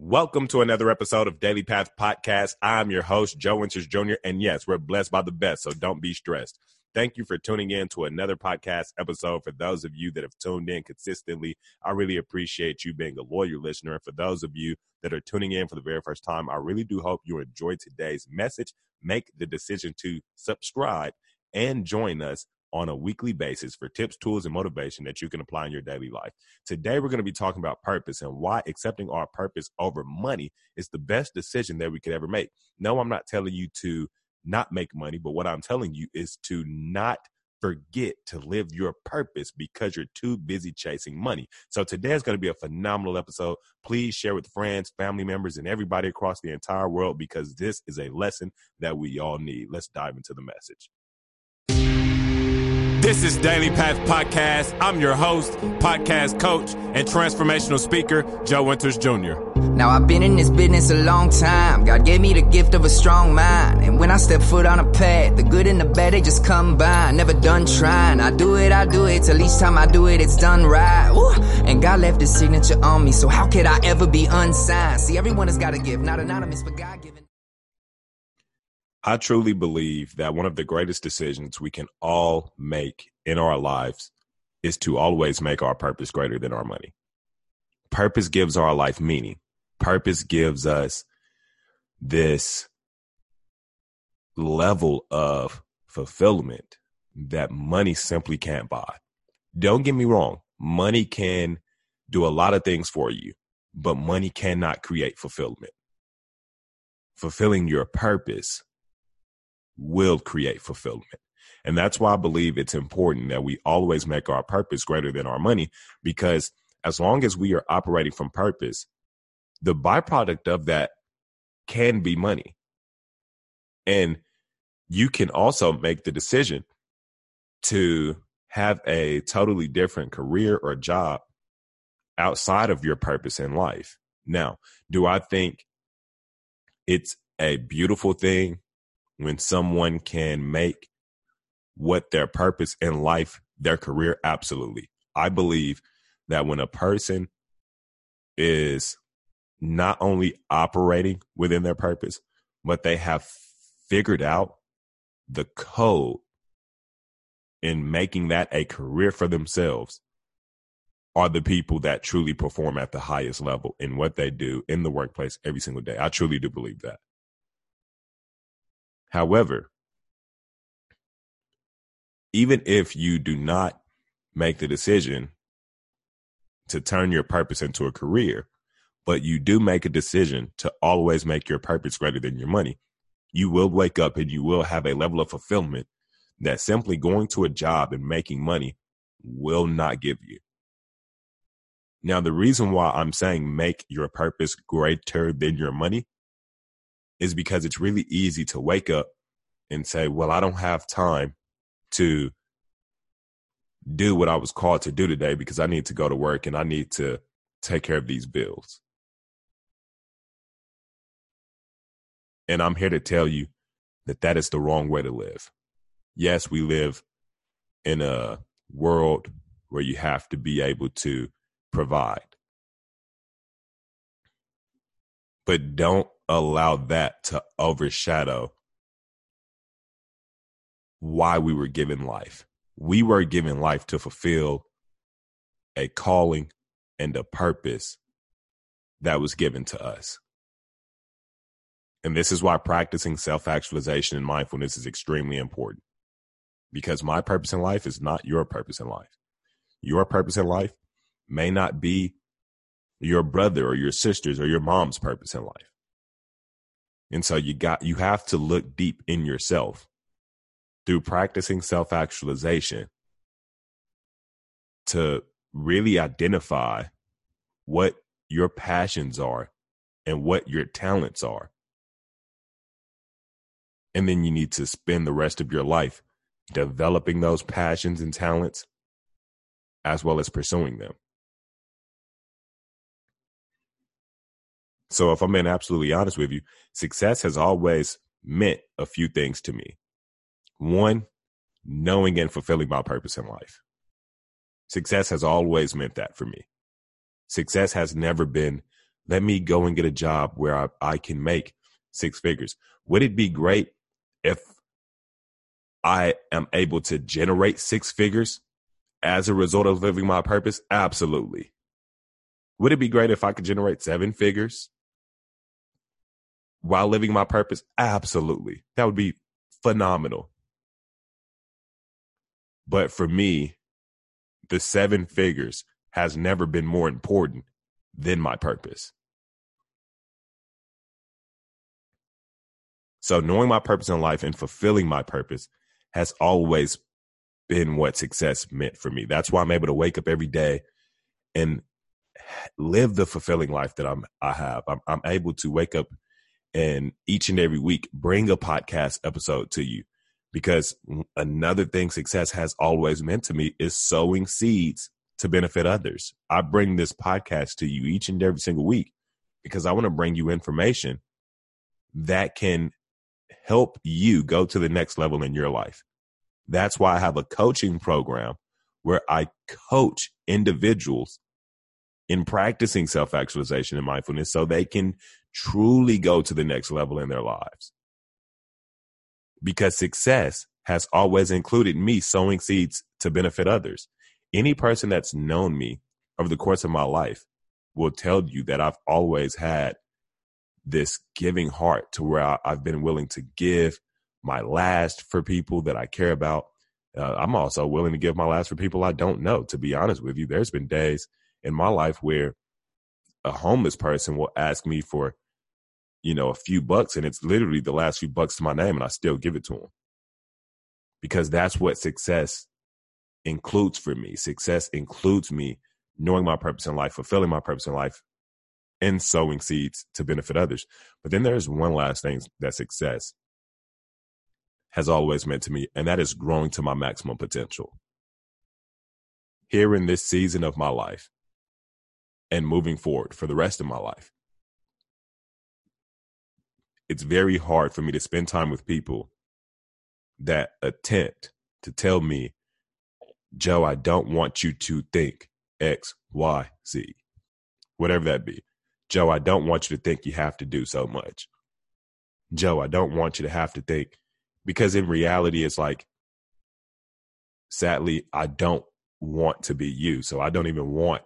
Welcome to another episode of Daily Path Podcast. I'm your host, Joe Winters Jr. And yes, we're blessed by the best, so don't be stressed. Thank you for tuning in to another podcast episode. For those of you that have tuned in consistently, I really appreciate you being a loyal listener. And for those of you that are tuning in for the very first time, I really do hope you enjoyed today's message. Make the decision to subscribe and join us on a weekly basis for tips, tools, and motivation that you can apply in your daily life. Today, we're going to be talking about purpose and why accepting our purpose over money is the best decision that we could ever make. No, I'm not telling you to not make money, but what I'm telling you is to not forget to live your purpose because you're too busy chasing money. So today is going to be a phenomenal episode. Please share with friends, family members, and everybody across the entire world because this is a lesson that we all need. Let's dive into the message. This is Daily Path Podcast. I'm your host, podcast coach, and transformational speaker, Joe Winters Jr. Now I've been in this business a long time. God gave me the gift of a strong mind. And when I step foot on a path, the good and the bad, they just come by. Never done trying. I do it, I do it. Till each time I do it, it's done right. Ooh. And God left his signature on me. So how could I ever be unsigned? See, everyone has got a gift, not anonymous, but God given. I truly believe that one of the greatest decisions we can all make in our lives is to always make our purpose greater than our money. Purpose gives our life meaning. Purpose gives us this level of fulfillment that money simply can't buy. Don't get me wrong, money can do a lot of things for you, but money cannot create fulfillment. Fulfilling your purpose will create fulfillment. And that's why I believe it's important that we always make our purpose greater than our money because as long as we are operating from purpose, the byproduct of that can be money. And you can also make the decision to have a totally different career or job outside of your purpose in life. Now, do I think it's a beautiful thing when someone can make what their purpose in life, their career, absolutely. I believe that when a person is not only operating within their purpose, but they have figured out the code in making that a career for themselves are the people that truly perform at the highest level in what they do in the workplace every single day. I truly do believe that. However, even if you do not make the decision to turn your purpose into a career, but you do make a decision to always make your purpose greater than your money, you will wake up and you will have a level of fulfillment that simply going to a job and making money will not give you. Now, the reason why I'm saying make your purpose greater than your money is because it's really easy to wake up and say, well, I don't have time to do what I was called to do today because I need to go to work and I need to take care of these bills. And I'm here to tell you that that is the wrong way to live. Yes, we live in a world where you have to be able to provide. But don't allow that to overshadow why we were given life. We were given life to fulfill a calling and a purpose that was given to us. And this is why practicing self actualization and mindfulness is extremely important because my purpose in life is not your purpose in life. Your purpose in life may not be your brother or your sister's or your mom's purpose in life. And so you got, you have to look deep in yourself through practicing self actualization to really identify what your passions are and what your talents are. And then you need to spend the rest of your life developing those passions and talents as well as pursuing them. So, if I'm being absolutely honest with you, success has always meant a few things to me. One, knowing and fulfilling my purpose in life. Success has always meant that for me. Success has never been Let me go and get a job where I, I can make six figures. Would it be great if I am able to generate six figures as a result of living my purpose? Absolutely. Would it be great if I could generate seven figures while living my purpose? Absolutely. That would be phenomenal. But for me, the seven figures has never been more important than my purpose. So knowing my purpose in life and fulfilling my purpose has always been what success meant for me. That's why I'm able to wake up every day and live the fulfilling life that I'm I have. I'm, I'm able to wake up and each and every week bring a podcast episode to you because another thing success has always meant to me is sowing seeds to benefit others. I bring this podcast to you each and every single week because I want to bring you information that can help you go to the next level in your life. That's why I have a coaching program where I coach individuals in practicing self actualization and mindfulness so they can truly go to the next level in their lives. Because success has always included me sowing seeds to benefit others. Any person that's known me over the course of my life will tell you that I've always had this giving heart to where I, have been willing to give my last for people that I care about. Uh, I'm also willing to give my last for people I don't know. To be honest with you, there's been days in my life where a homeless person will ask me for, you know, a few bucks and it's literally the last few bucks to my name and I still give it to them. Because that's what success includes for me. Success includes me knowing my purpose in life, fulfilling my purpose in life, and sowing seeds to benefit others. But then there's one last thing that success has always meant to me, and that is growing to my maximum potential. Here in this season of my life and moving forward for the rest of my life, it's very hard for me to spend time with people that attempt to tell me, Joe, I don't want you to think X, Y, Z, whatever that be. Joe, I don't want you to think you have to do so much. Joe, I don't want you to have to think because in reality, it's like, sadly, I don't want to be you. So I don't even want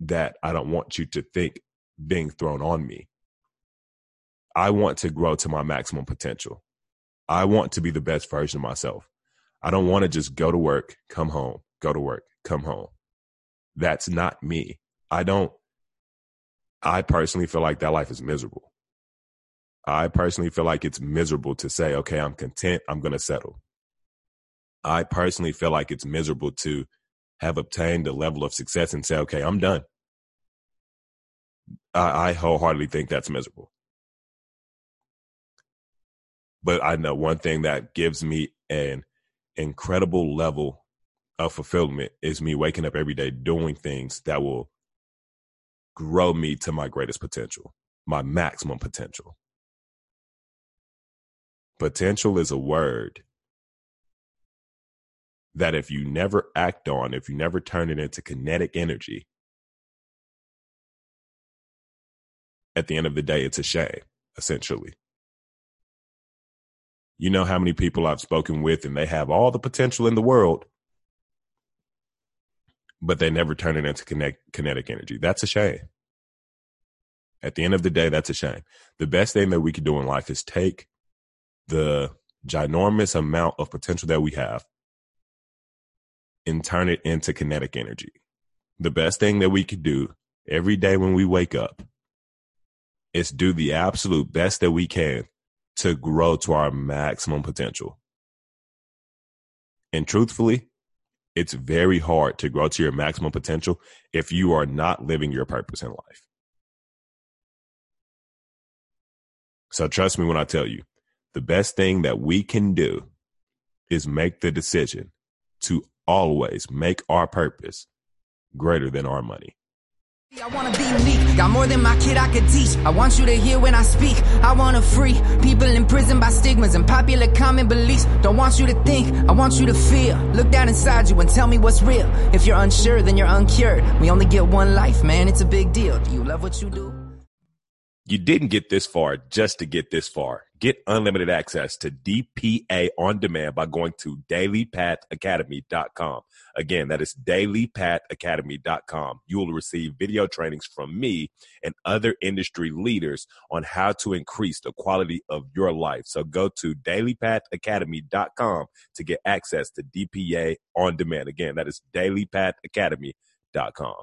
that. I don't want you to think being thrown on me. I want to grow to my maximum potential. I want to be the best version of myself. I don't want to just go to work, come home, go to work, come home. That's not me. I don't I personally feel like that life is miserable. I personally feel like it's miserable to say, okay, I'm content, I'm going to settle. I personally feel like it's miserable to have obtained a level of success and say, okay, I'm done. I, I wholeheartedly think that's miserable. But I know one thing that gives me an incredible level of fulfillment is me waking up every day doing things that will grow me to my greatest potential, my maximum potential. Potential is a word that if you never act on, if you never turn it into kinetic energy, at the end of the day, it's a shame, essentially. You know how many people I've spoken with and they have all the potential in the world, but they never turn it into connect, kinetic energy. That's a shame. At the end of the day, that's a shame. The best thing that we can do in life is take the ginormous amount of potential that we have and turn it into kinetic energy. The best thing that we could do every day when we wake up is do the absolute best that we can to grow to our maximum potential. And truthfully, it's very hard to grow to your maximum potential if you are not living your purpose in life. So trust me when I tell you, the best thing that we can do is make the decision to always make our purpose greater than our money. I wanna be unique, got more than my kid I could teach. I want you to hear when I speak. I wanna free people imprisoned by stigmas and popular common beliefs. Don't want you to think, I want you to feel. Look down inside you and tell me what's real. If you're unsure, then you're uncured. We only get one life, man, it's a big deal. Do you love what you do? You didn't get this far just to get this far. Get unlimited access to DPA on demand by going to dailypathacademy.com. Again, that is dailypathacademy.com. You will receive video trainings from me and other industry leaders on how to increase the quality of your life. So go to dailypathacademy.com to get access to DPA on demand. Again, that is dailypathacademy.com.